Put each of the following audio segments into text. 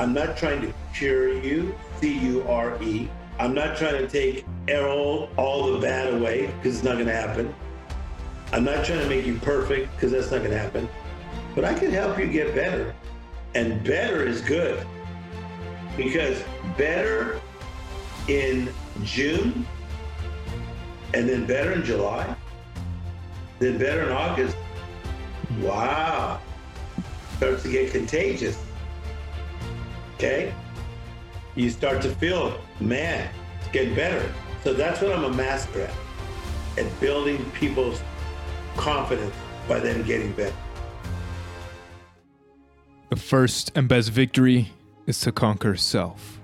I'm not trying to cure you, C U R E. I'm not trying to take all, all the bad away because it's not going to happen. I'm not trying to make you perfect because that's not going to happen. But I can help you get better. And better is good because better in June and then better in July, then better in August. Wow. Starts to get contagious. Okay? You start to feel, man, it's getting better. So that's what I'm a master at, at building people's confidence by them getting better. The first and best victory is to conquer self.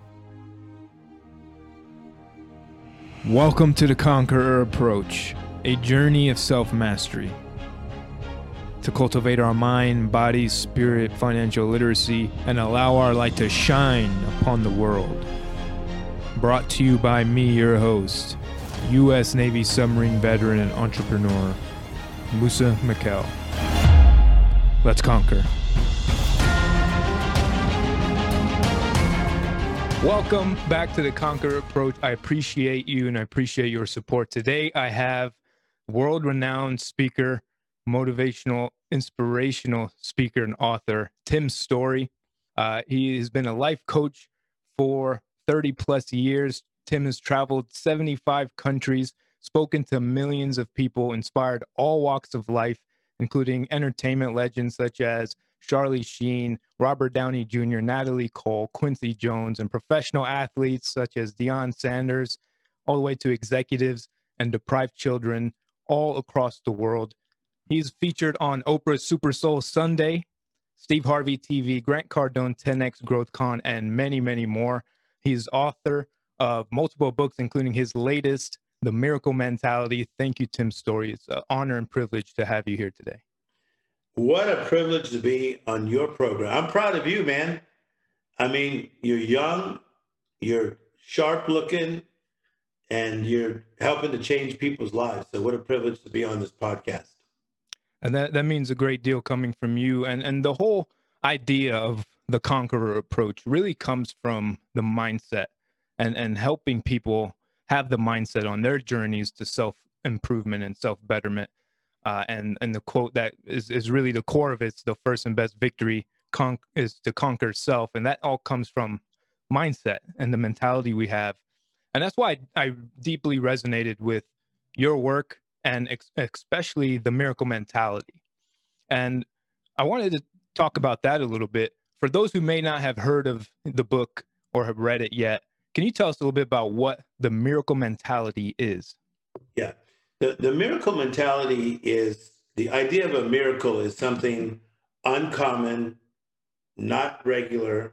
Welcome to the Conqueror Approach, a journey of self mastery. To cultivate our mind, body, spirit, financial literacy, and allow our light to shine upon the world. Brought to you by me, your host, U.S. Navy submarine veteran and entrepreneur, Musa Mikkel. Let's conquer. Welcome back to the Conquer Approach. I appreciate you and I appreciate your support. Today, I have world renowned speaker, motivational, inspirational speaker, and author, Tim Storey. Uh, he has been a life coach for 30 plus years. Tim has traveled 75 countries, spoken to millions of people, inspired all walks of life, including entertainment legends such as Charlie Sheen, Robert Downey Jr., Natalie Cole, Quincy Jones, and professional athletes such as Deion Sanders, all the way to executives and deprived children all across the world. He's featured on Oprah's Super Soul Sunday, Steve Harvey TV, Grant Cardone, 10X Growth Con, and many, many more. He's author of multiple books, including his latest, The Miracle Mentality. Thank you, Tim Storey. It's an honor and privilege to have you here today. What a privilege to be on your program. I'm proud of you, man. I mean, you're young, you're sharp looking, and you're helping to change people's lives. So, what a privilege to be on this podcast. And that, that means a great deal coming from you. And, and the whole idea of the conqueror approach really comes from the mindset and, and helping people have the mindset on their journeys to self improvement and self betterment. Uh, and and the quote that is, is really the core of it's the first and best victory con- is to conquer self and that all comes from mindset and the mentality we have and that's why I, I deeply resonated with your work and ex- especially the miracle mentality and i wanted to talk about that a little bit for those who may not have heard of the book or have read it yet can you tell us a little bit about what the miracle mentality is yeah the, the miracle mentality is the idea of a miracle is something uncommon, not regular,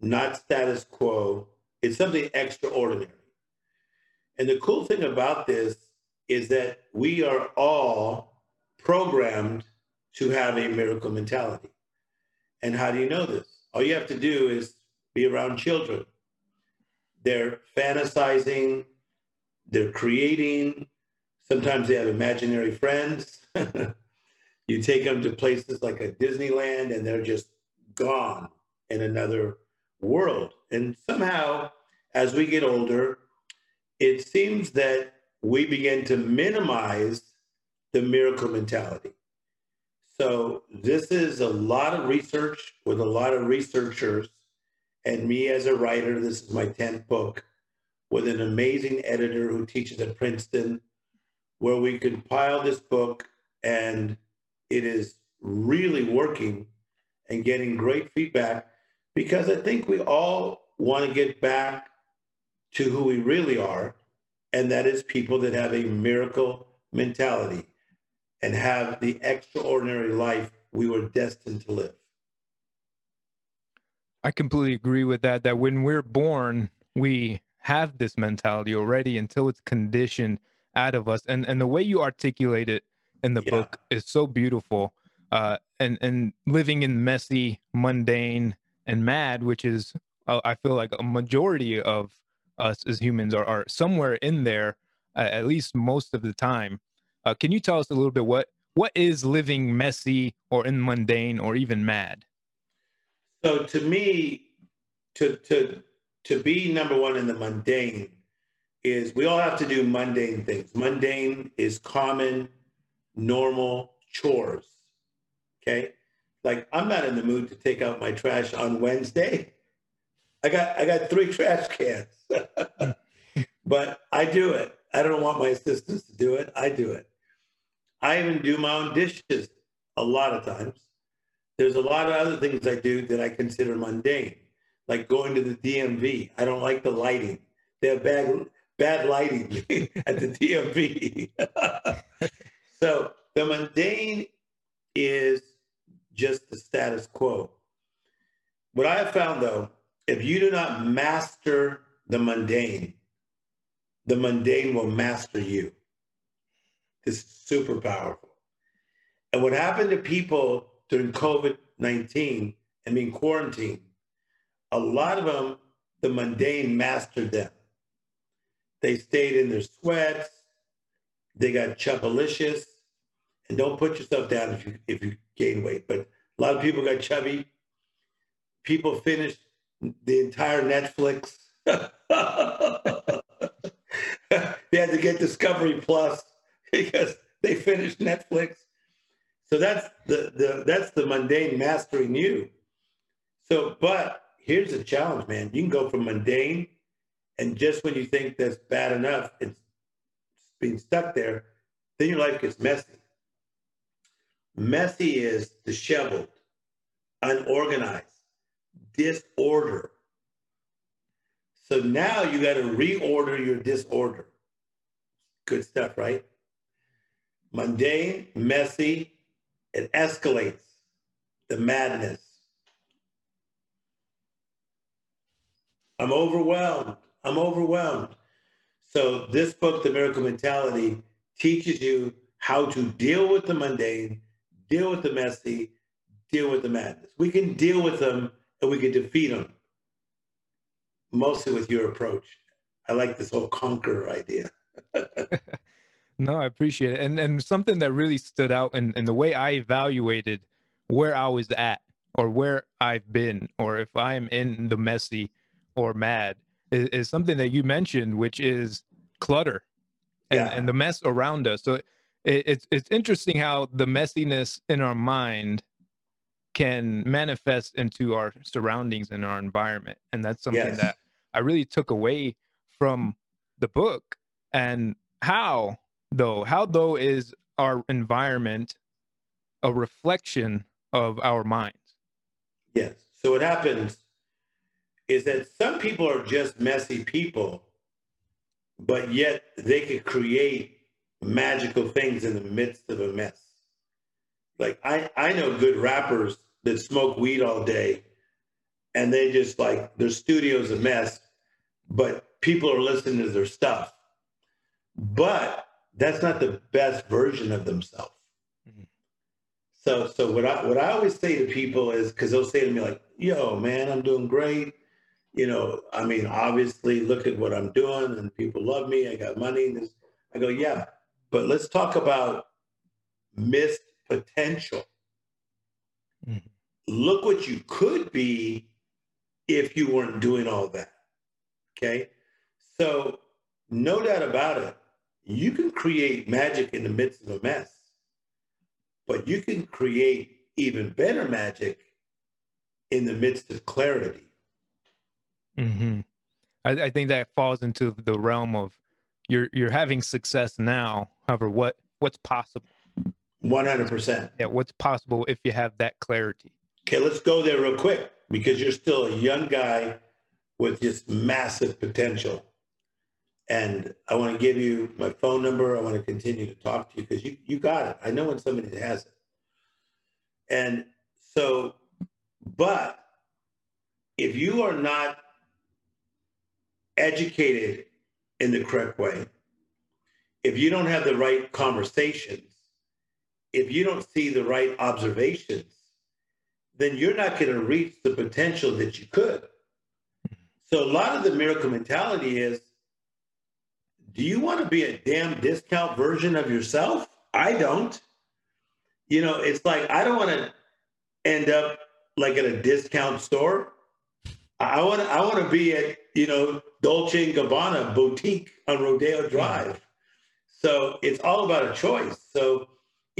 not status quo. It's something extraordinary. And the cool thing about this is that we are all programmed to have a miracle mentality. And how do you know this? All you have to do is be around children. They're fantasizing, they're creating. Sometimes they have imaginary friends. you take them to places like a Disneyland and they're just gone in another world. And somehow, as we get older, it seems that we begin to minimize the miracle mentality. So, this is a lot of research with a lot of researchers. And me as a writer, this is my 10th book with an amazing editor who teaches at Princeton, where we compile this book and it is really working and getting great feedback because I think we all want to get back to who we really are, and that is people that have a miracle mentality and have the extraordinary life we were destined to live. I completely agree with that. That when we're born, we have this mentality already until it's conditioned out of us. And and the way you articulate it in the yeah. book is so beautiful. Uh, and and living in messy, mundane, and mad, which is uh, I feel like a majority of us as humans are, are somewhere in there, uh, at least most of the time. Uh, can you tell us a little bit what what is living messy or in mundane or even mad? So to me, to to to be number one in the mundane is we all have to do mundane things. Mundane is common, normal chores. Okay. Like I'm not in the mood to take out my trash on Wednesday. I got I got three trash cans. but I do it. I don't want my assistants to do it. I do it. I even do my own dishes a lot of times. There's a lot of other things I do that I consider mundane, like going to the DMV. I don't like the lighting. They have bad bad lighting at the DMV. so the mundane is just the status quo. What I have found though, if you do not master the mundane, the mundane will master you. It's super powerful. And what happened to people during COVID 19 and being quarantined, a lot of them, the mundane mastered them. They stayed in their sweats. They got chubbylicious. And don't put yourself down if you if you gain weight. But a lot of people got chubby. People finished the entire Netflix. they had to get Discovery Plus because they finished Netflix. So that's the, the that's the mundane mastering you. So, but here's the challenge, man. You can go from mundane, and just when you think that's bad enough, it's being stuck there, then your life gets messy. Messy is disheveled, unorganized, disorder. So now you got to reorder your disorder. Good stuff, right? Mundane, messy, it escalates the madness. I'm overwhelmed. I'm overwhelmed. So, this book, The Miracle Mentality, teaches you how to deal with the mundane, deal with the messy, deal with the madness. We can deal with them and we could defeat them mostly with your approach. I like this whole conquer idea. no, I appreciate it. And and something that really stood out in, in the way I evaluated where I was at or where I've been or if I'm in the messy or mad is, is something that you mentioned, which is clutter and, yeah. and the mess around us. So it, it's it's interesting how the messiness in our mind can manifest into our surroundings and our environment. And that's something yes. that I really took away from the book. And how, though, how, though, is our environment a reflection of our minds? Yes. So what happens is that some people are just messy people, but yet they could create magical things in the midst of a mess. Like I, I know good rappers that smoke weed all day and they just like their studio's a mess, but people are listening to their stuff. But that's not the best version of themselves. Mm-hmm. So so what I what I always say to people is because they'll say to me like, yo, man, I'm doing great. You know, I mean, obviously look at what I'm doing and people love me. I got money. I go, yeah, but let's talk about missed potential. Mm-hmm. Look what you could be if you weren't doing all that. Okay. So, no doubt about it, you can create magic in the midst of a mess, but you can create even better magic in the midst of clarity. Mm-hmm. I, I think that falls into the realm of you're you're having success now. However, what what's possible? One hundred percent. Yeah, what's possible if you have that clarity? Okay, let's go there real quick because you're still a young guy with just massive potential. And I want to give you my phone number. I want to continue to talk to you because you, you got it. I know when somebody has it. And so, but if you are not educated in the correct way, if you don't have the right conversations, if you don't see the right observations, then you're not going to reach the potential that you could. So a lot of the miracle mentality is, do you want to be a damn discount version of yourself? I don't. You know, it's like I don't want to end up like at a discount store. I want I want to be at you know Dolce and Gabbana boutique on Rodeo Drive. So it's all about a choice. So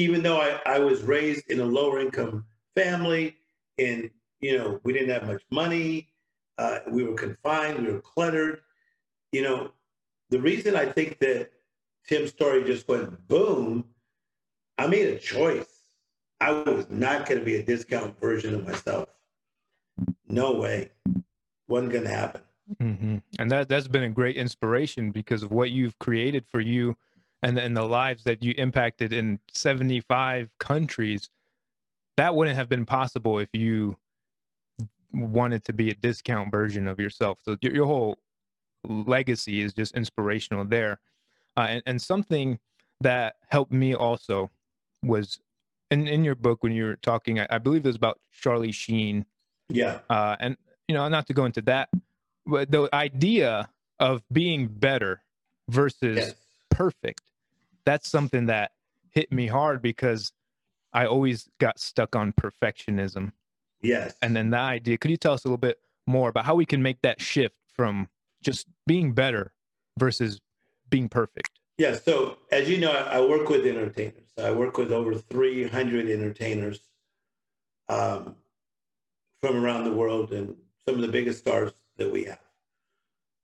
even though I, I was raised in a lower income family and you know we didn't have much money, uh, we were confined, we were cluttered. You know, the reason I think that Tim's story just went boom, I made a choice. I was not going to be a discount version of myself. No way. Wasn't going to happen. Mm-hmm. And that that's been a great inspiration because of what you've created for you, and and the lives that you impacted in seventy five countries. That wouldn't have been possible if you wanted to be a discount version of yourself. So your, your whole legacy is just inspirational there. Uh, and, and something that helped me also was in, in your book when you were talking, I, I believe it was about Charlie Sheen. Yeah. Uh, and, you know, not to go into that, but the idea of being better versus yes. perfect, that's something that hit me hard because I always got stuck on perfectionism. Yes. And then that idea, could you tell us a little bit more about how we can make that shift from just being better versus being perfect? Yeah. So as you know, I work with entertainers. I work with over 300 entertainers um, from around the world and some of the biggest stars that we have.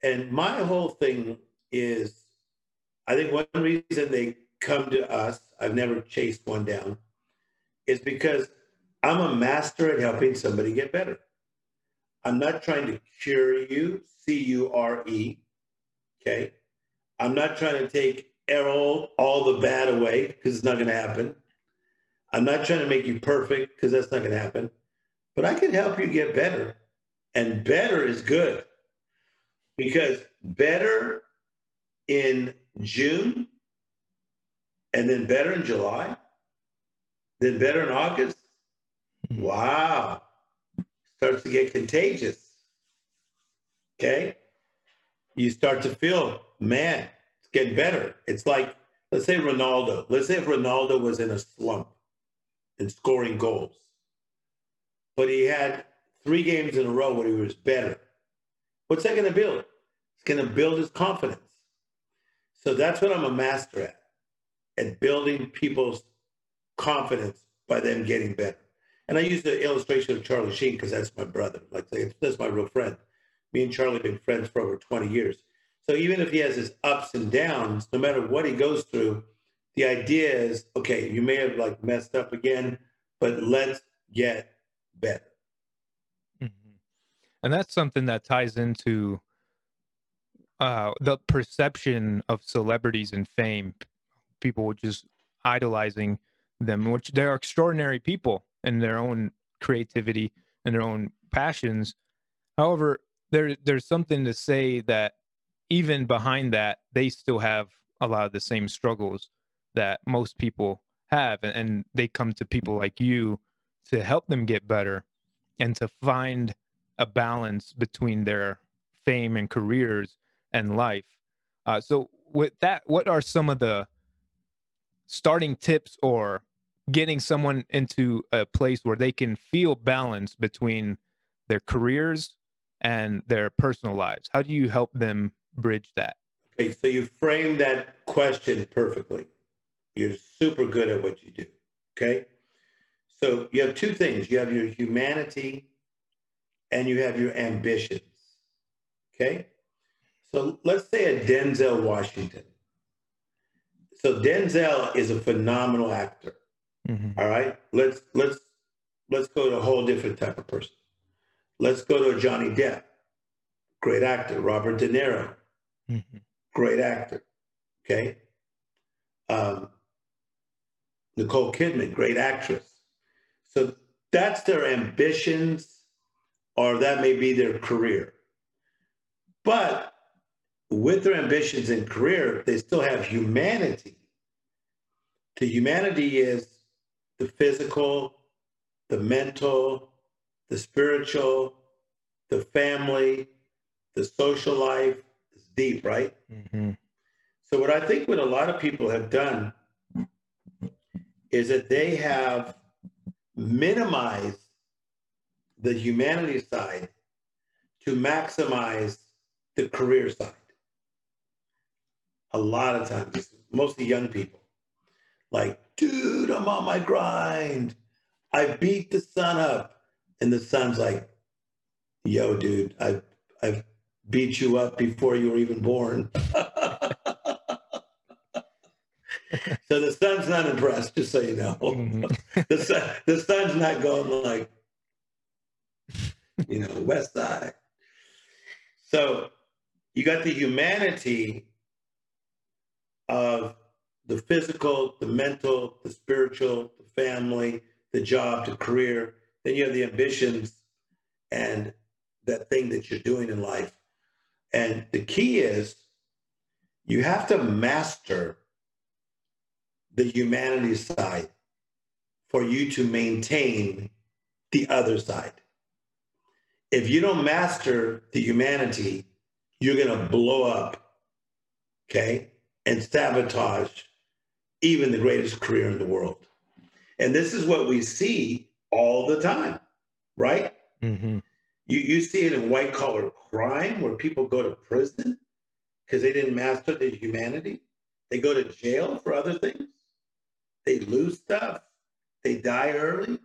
And my whole thing is, I think one reason they come to us, I've never chased one down, is because I'm a master at helping somebody get better. I'm not trying to cure you, C U R E. Okay. I'm not trying to take all, all the bad away because it's not going to happen. I'm not trying to make you perfect because that's not going to happen. But I can help you get better. And better is good because better in June and then better in July, then better in August. Hmm. Wow. Starts to get contagious. Okay. You start to feel, man, it's getting better. It's like, let's say Ronaldo. Let's say if Ronaldo was in a slump and scoring goals, but he had three games in a row where he was better. What's that going to build? It's going to build his confidence. So that's what I'm a master at, at building people's confidence by them getting better. And I use the illustration of Charlie Sheen because that's my brother. Like that's my real friend. Me and Charlie have been friends for over 20 years. So even if he has his ups and downs, no matter what he goes through, the idea is, okay, you may have like messed up again, but let's get better. Mm-hmm. And that's something that ties into uh, the perception of celebrities and fame. People just idolizing them, which they're extraordinary people in their own creativity and their own passions. However, there there's something to say that even behind that, they still have a lot of the same struggles that most people have, and they come to people like you to help them get better and to find a balance between their fame and careers and life. Uh, so, with that, what are some of the starting tips or getting someone into a place where they can feel balance between their careers and their personal lives? How do you help them bridge that? Okay, so you frame that question perfectly. You're super good at what you do. Okay. So you have two things you have your humanity and you have your ambitions. Okay. So let's say a Denzel Washington. So Denzel is a phenomenal actor. Mm-hmm. All right. Let's let's let's go to a whole different type of person. Let's go to a Johnny Depp, great actor. Robert De Niro, mm-hmm. great actor. Okay. Um, Nicole Kidman, great actress. So that's their ambitions, or that may be their career. But with their ambitions and career, they still have humanity. The humanity is the physical, the mental, the spiritual, the family, the social life is deep, right? Mm-hmm. So, what I think what a lot of people have done is that they have minimized the humanity side to maximize the career side. A lot of times, mostly young people, like, dude, I'm on my grind. I beat the sun up. And the sun's like, yo, dude, I, I've beat you up before you were even born. so the sun's not impressed, just so you know. Mm-hmm. the, sun, the sun's not going like, you know, West Side. So you got the humanity of the physical, the mental, the spiritual, the family, the job, the career. Then you have the ambitions and that thing that you're doing in life. And the key is you have to master the humanity side for you to maintain the other side. If you don't master the humanity, you're going to blow up, okay, and sabotage even the greatest career in the world. And this is what we see all the time, right? Mm-hmm. You, you see it in white collar crime where people go to prison because they didn't master their humanity. They go to jail for other things. They lose stuff. They die early.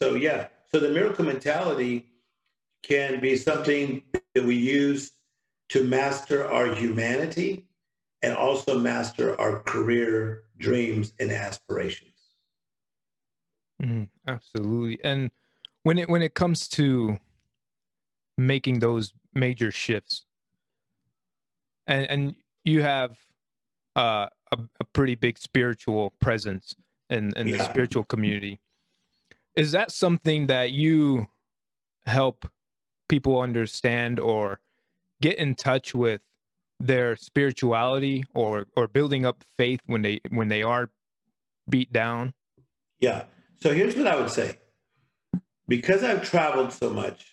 So, yeah. So the miracle mentality can be something that we use to master our humanity and also master our career dreams and aspirations. Mm, absolutely. And when it when it comes to making those major shifts, and and you have uh, a, a pretty big spiritual presence in in yeah. the spiritual community. Is that something that you help people understand or get in touch with their spirituality or or building up faith when they when they are beat down? Yeah. So here's what I would say. Because I've traveled so much,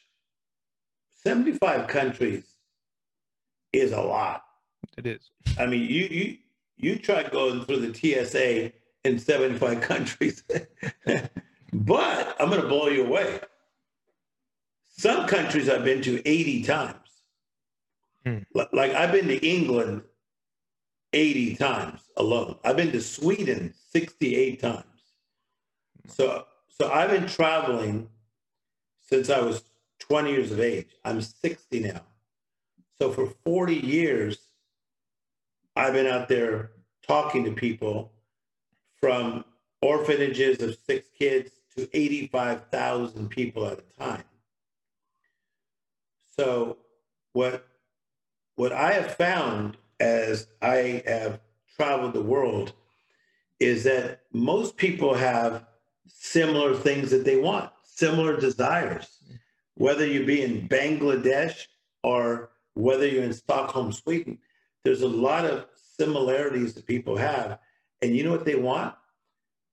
75 countries is a lot. It is. I mean, you you you try going through the TSA in 75 countries. but I'm going to blow you away. Some countries I've been to 80 times. Hmm. Like I've been to England 80 times alone. I've been to Sweden 68 times. So so I've been traveling since I was 20 years of age. I'm 60 now. So for 40 years, I've been out there talking to people from orphanages of six kids to 85,000 people at a time. So what what I have found as I have traveled the world is that most people have similar things that they want, similar desires. Whether you be in Bangladesh or whether you're in Stockholm, Sweden, there's a lot of similarities that people have. And you know what they want?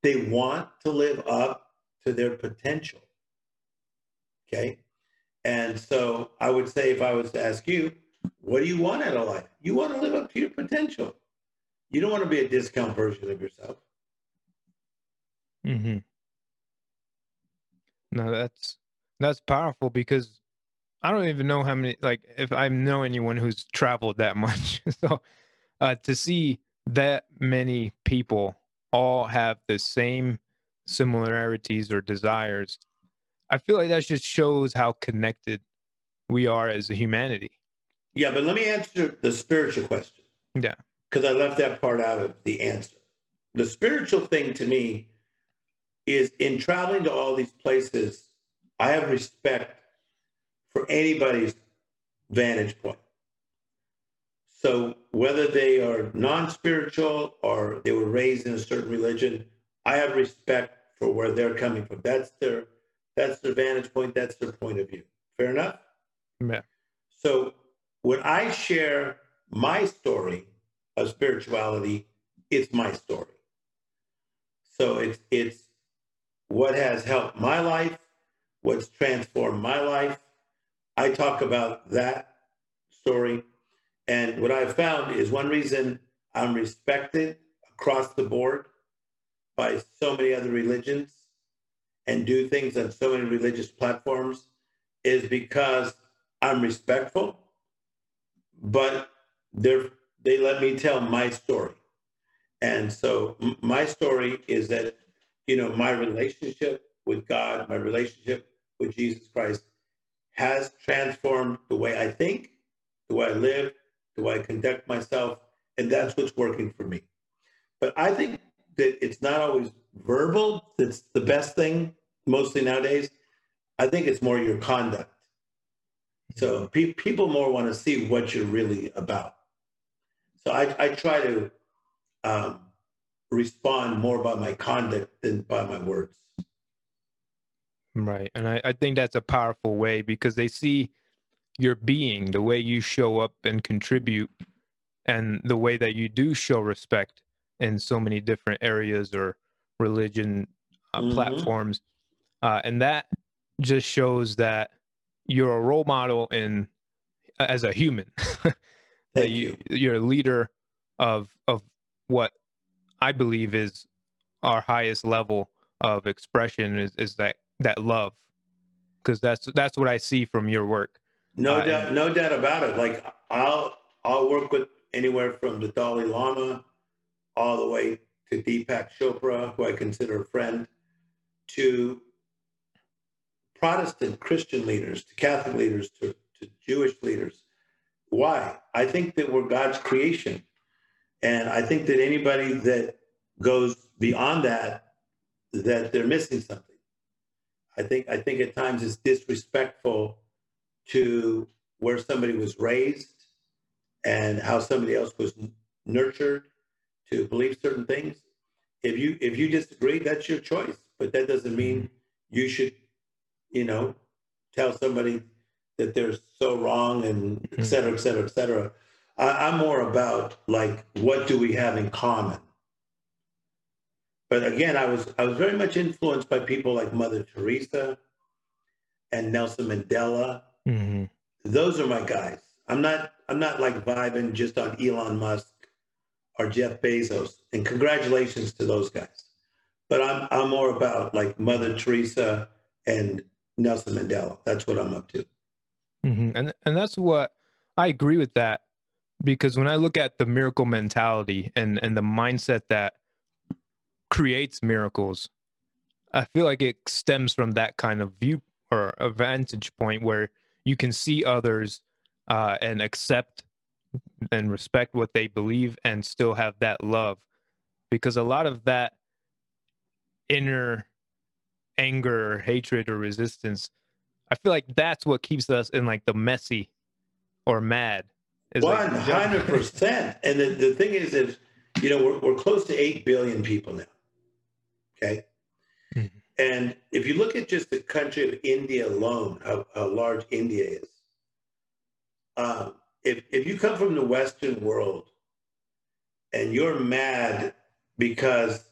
They want to live up to their potential. Okay. And so I would say, if I was to ask you, what do you want out of life? You want to live up to your potential. You don't want to be a discount version of yourself. Hmm. No, that's that's powerful because I don't even know how many. Like, if I know anyone who's traveled that much, so uh, to see that many people all have the same similarities or desires, I feel like that just shows how connected we are as a humanity. Yeah, but let me answer the spiritual question. Yeah. Because I left that part out of the answer. The spiritual thing to me is in traveling to all these places, I have respect for anybody's vantage point. So whether they are non-spiritual or they were raised in a certain religion, I have respect for where they're coming from. That's their that's their vantage point, that's their point of view. Fair enough? Yeah. So when I share my story of spirituality, it's my story. So it's it's what has helped my life, what's transformed my life. I talk about that story. And what I've found is one reason I'm respected across the board by so many other religions and do things on so many religious platforms is because I'm respectful, but they let me tell my story. And so my story is that, you know, my relationship with God, my relationship with Jesus Christ has transformed the way I think, the way I live, the way I conduct myself, and that's what's working for me. But I think that it's not always verbal that's the best thing mostly nowadays. I think it's more your conduct. So pe- people more want to see what you're really about. So I, I try to um, respond more by my conduct than by my words. Right. And I, I think that's a powerful way because they see your being, the way you show up and contribute, and the way that you do show respect in so many different areas or religion uh, mm-hmm. platforms. Uh, and that just shows that you're a role model in as a human that you, you're a leader of of what I believe is our highest level of expression is, is that that love because that's that's what I see from your work. No uh, doubt, no doubt about it. Like I'll I'll work with anywhere from the Dalai Lama all the way to Deepak Chopra, who I consider a friend, to Protestant Christian leaders, to Catholic leaders, to, to Jewish leaders. Why? I think that we're God's creation. And I think that anybody that goes beyond that, that they're missing something. I think I think at times it's disrespectful to where somebody was raised and how somebody else was nurtured to believe certain things. If you if you disagree, that's your choice. But that doesn't mean you should, you know, tell somebody that they're so wrong and et cetera, et cetera, et cetera. I, I'm more about like what do we have in common? But again, I was I was very much influenced by people like Mother Teresa and Nelson Mandela. Mm-hmm. Those are my guys. I'm not I'm not like vibing just on Elon Musk or Jeff Bezos. And congratulations to those guys. But I'm I'm more about like Mother Teresa and Nelson Mandela. That's what I'm up to. Mm-hmm. And and that's what I agree with that because when I look at the miracle mentality and and the mindset that creates miracles, I feel like it stems from that kind of view or a vantage point where you can see others uh, and accept and respect what they believe and still have that love because a lot of that inner anger or hatred or resistance i feel like that's what keeps us in like the messy or mad 100% like, and the, the thing is that you know we're, we're close to 8 billion people now okay mm-hmm. and if you look at just the country of india alone how, how large india is um, if if you come from the Western world and you're mad because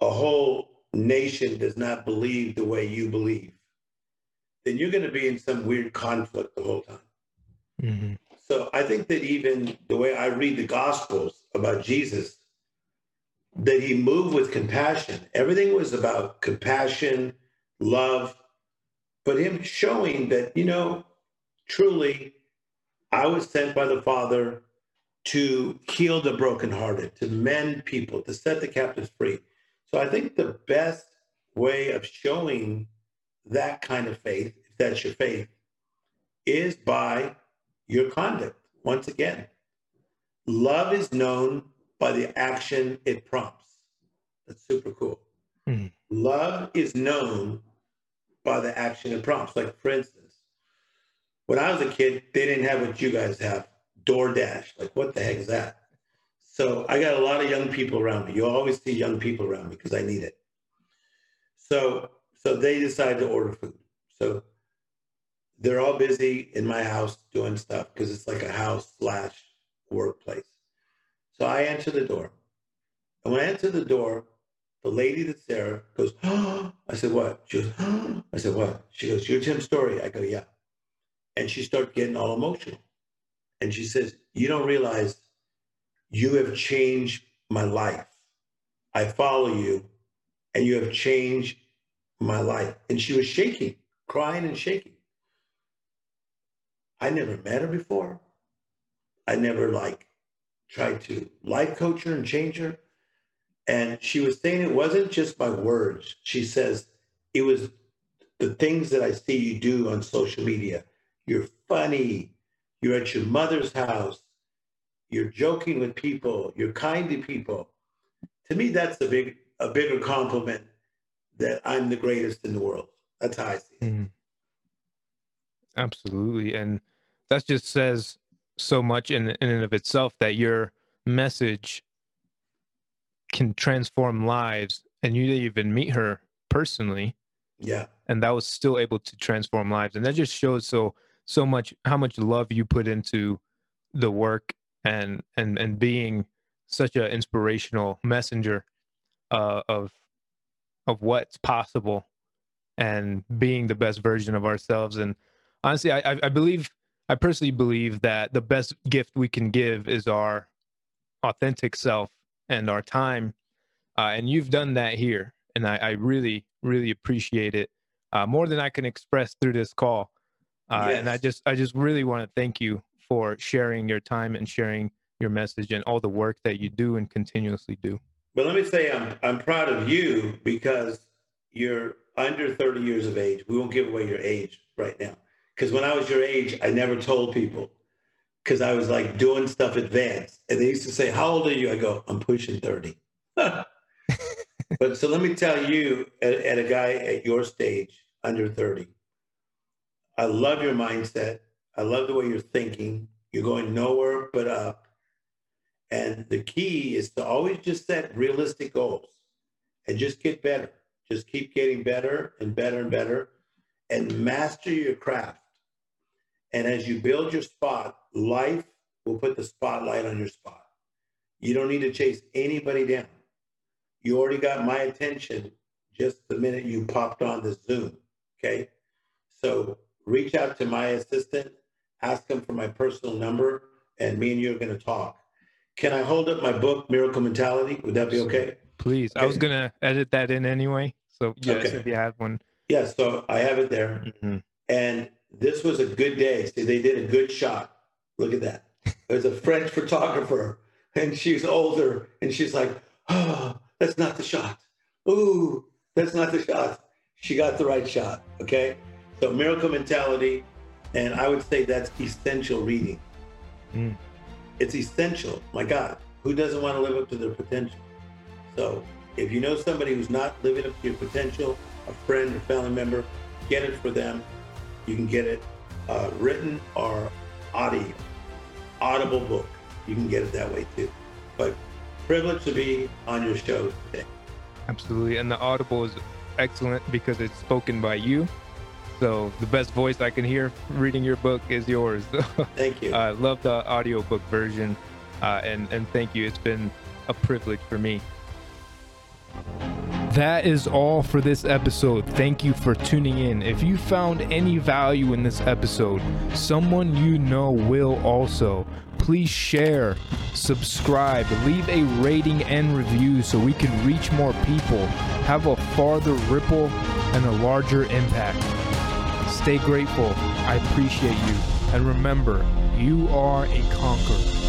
a whole nation does not believe the way you believe, then you're going to be in some weird conflict the whole time. Mm-hmm. So I think that even the way I read the Gospels about Jesus, that he moved with compassion. Everything was about compassion, love, but him showing that, you know, truly I was sent by the Father to heal the brokenhearted, to mend people, to set the captives free. So I think the best way of showing that kind of faith, if that's your faith, is by your conduct. Once again, love is known by the action it prompts. That's super cool. Mm-hmm. Love is known by the action it prompts. Like, for instance, when I was a kid, they didn't have what you guys have, DoorDash. Like, what the heck is that? So I got a lot of young people around me. You always see young people around me because I need it. So, so they decide to order food. So they're all busy in my house doing stuff because it's like a house slash workplace. So I enter the door. And when I enter the door, the lady that's there goes, oh. I said, what? She goes, oh. I said, what? She goes, you're Tim Storey. I go, yeah. And she starts getting all emotional. And she says, You don't realize you have changed my life. I follow you and you have changed my life. And she was shaking, crying and shaking. I never met her before. I never like tried to life coach her and change her. And she was saying it wasn't just my words. She says it was the things that I see you do on social media. You're funny. You're at your mother's house. You're joking with people. You're kind to people. To me, that's a big a bigger compliment that I'm the greatest in the world. That's how I see it. Mm-hmm. Absolutely. And that just says so much in, in and of itself that your message can transform lives and you didn't even meet her personally yeah and that was still able to transform lives and that just shows so so much how much love you put into the work and and and being such an inspirational messenger uh, of of what's possible and being the best version of ourselves and honestly i i believe i personally believe that the best gift we can give is our authentic self and our time uh, and you've done that here and I, I really really appreciate it uh, more than I can express through this call. Uh, yes. And I just I just really want to thank you for sharing your time and sharing your message and all the work that you do and continuously do. But let me say I'm I'm proud of you because you're under 30 years of age. We won't give away your age right now. Because when I was your age, I never told people because I was like doing stuff advanced. And they used to say, How old are you? I go, I'm pushing 30. but so let me tell you, at, at, a guy at your stage, under 30, I love your mindset. I love the way you're thinking. You're going nowhere but up. And the key is to always just set realistic goals and just get better. Just keep getting better and better and better and master your craft. And as you build your spot, life will put the spotlight on your spot. You don't need to chase anybody down you already got my attention just the minute you popped on the Zoom. Okay. So reach out to my assistant, ask him for my personal number, and me and you are going to talk. Can I hold up my book, Miracle Mentality? Would that be okay? Please. Okay. I was going to edit that in anyway. So, yes, okay. if you have one. Yeah, so I have it there. Mm-hmm. And this was a good day. See, they did a good shot. Look at that. There's a French photographer, and she's older, and she's like, oh, that's not the shot. Ooh, that's not the shot. She got the right shot. Okay. So miracle mentality. And I would say that's essential reading. Mm. It's essential. My God, who doesn't want to live up to their potential? So if you know somebody who's not living up to your potential, a friend or family member, get it for them. You can get it uh, written or audio, audible book. You can get it that way too. But privilege to be on your show today. Absolutely. And the Audible is excellent because it's spoken by you. So the best voice I can hear reading your book is yours. thank you. I uh, love the audiobook version. Uh, and, and thank you. It's been a privilege for me. That is all for this episode. Thank you for tuning in. If you found any value in this episode, someone you know will also please share, subscribe, leave a rating and review so we can reach more people, have a farther ripple, and a larger impact. Stay grateful. I appreciate you. And remember, you are a conqueror.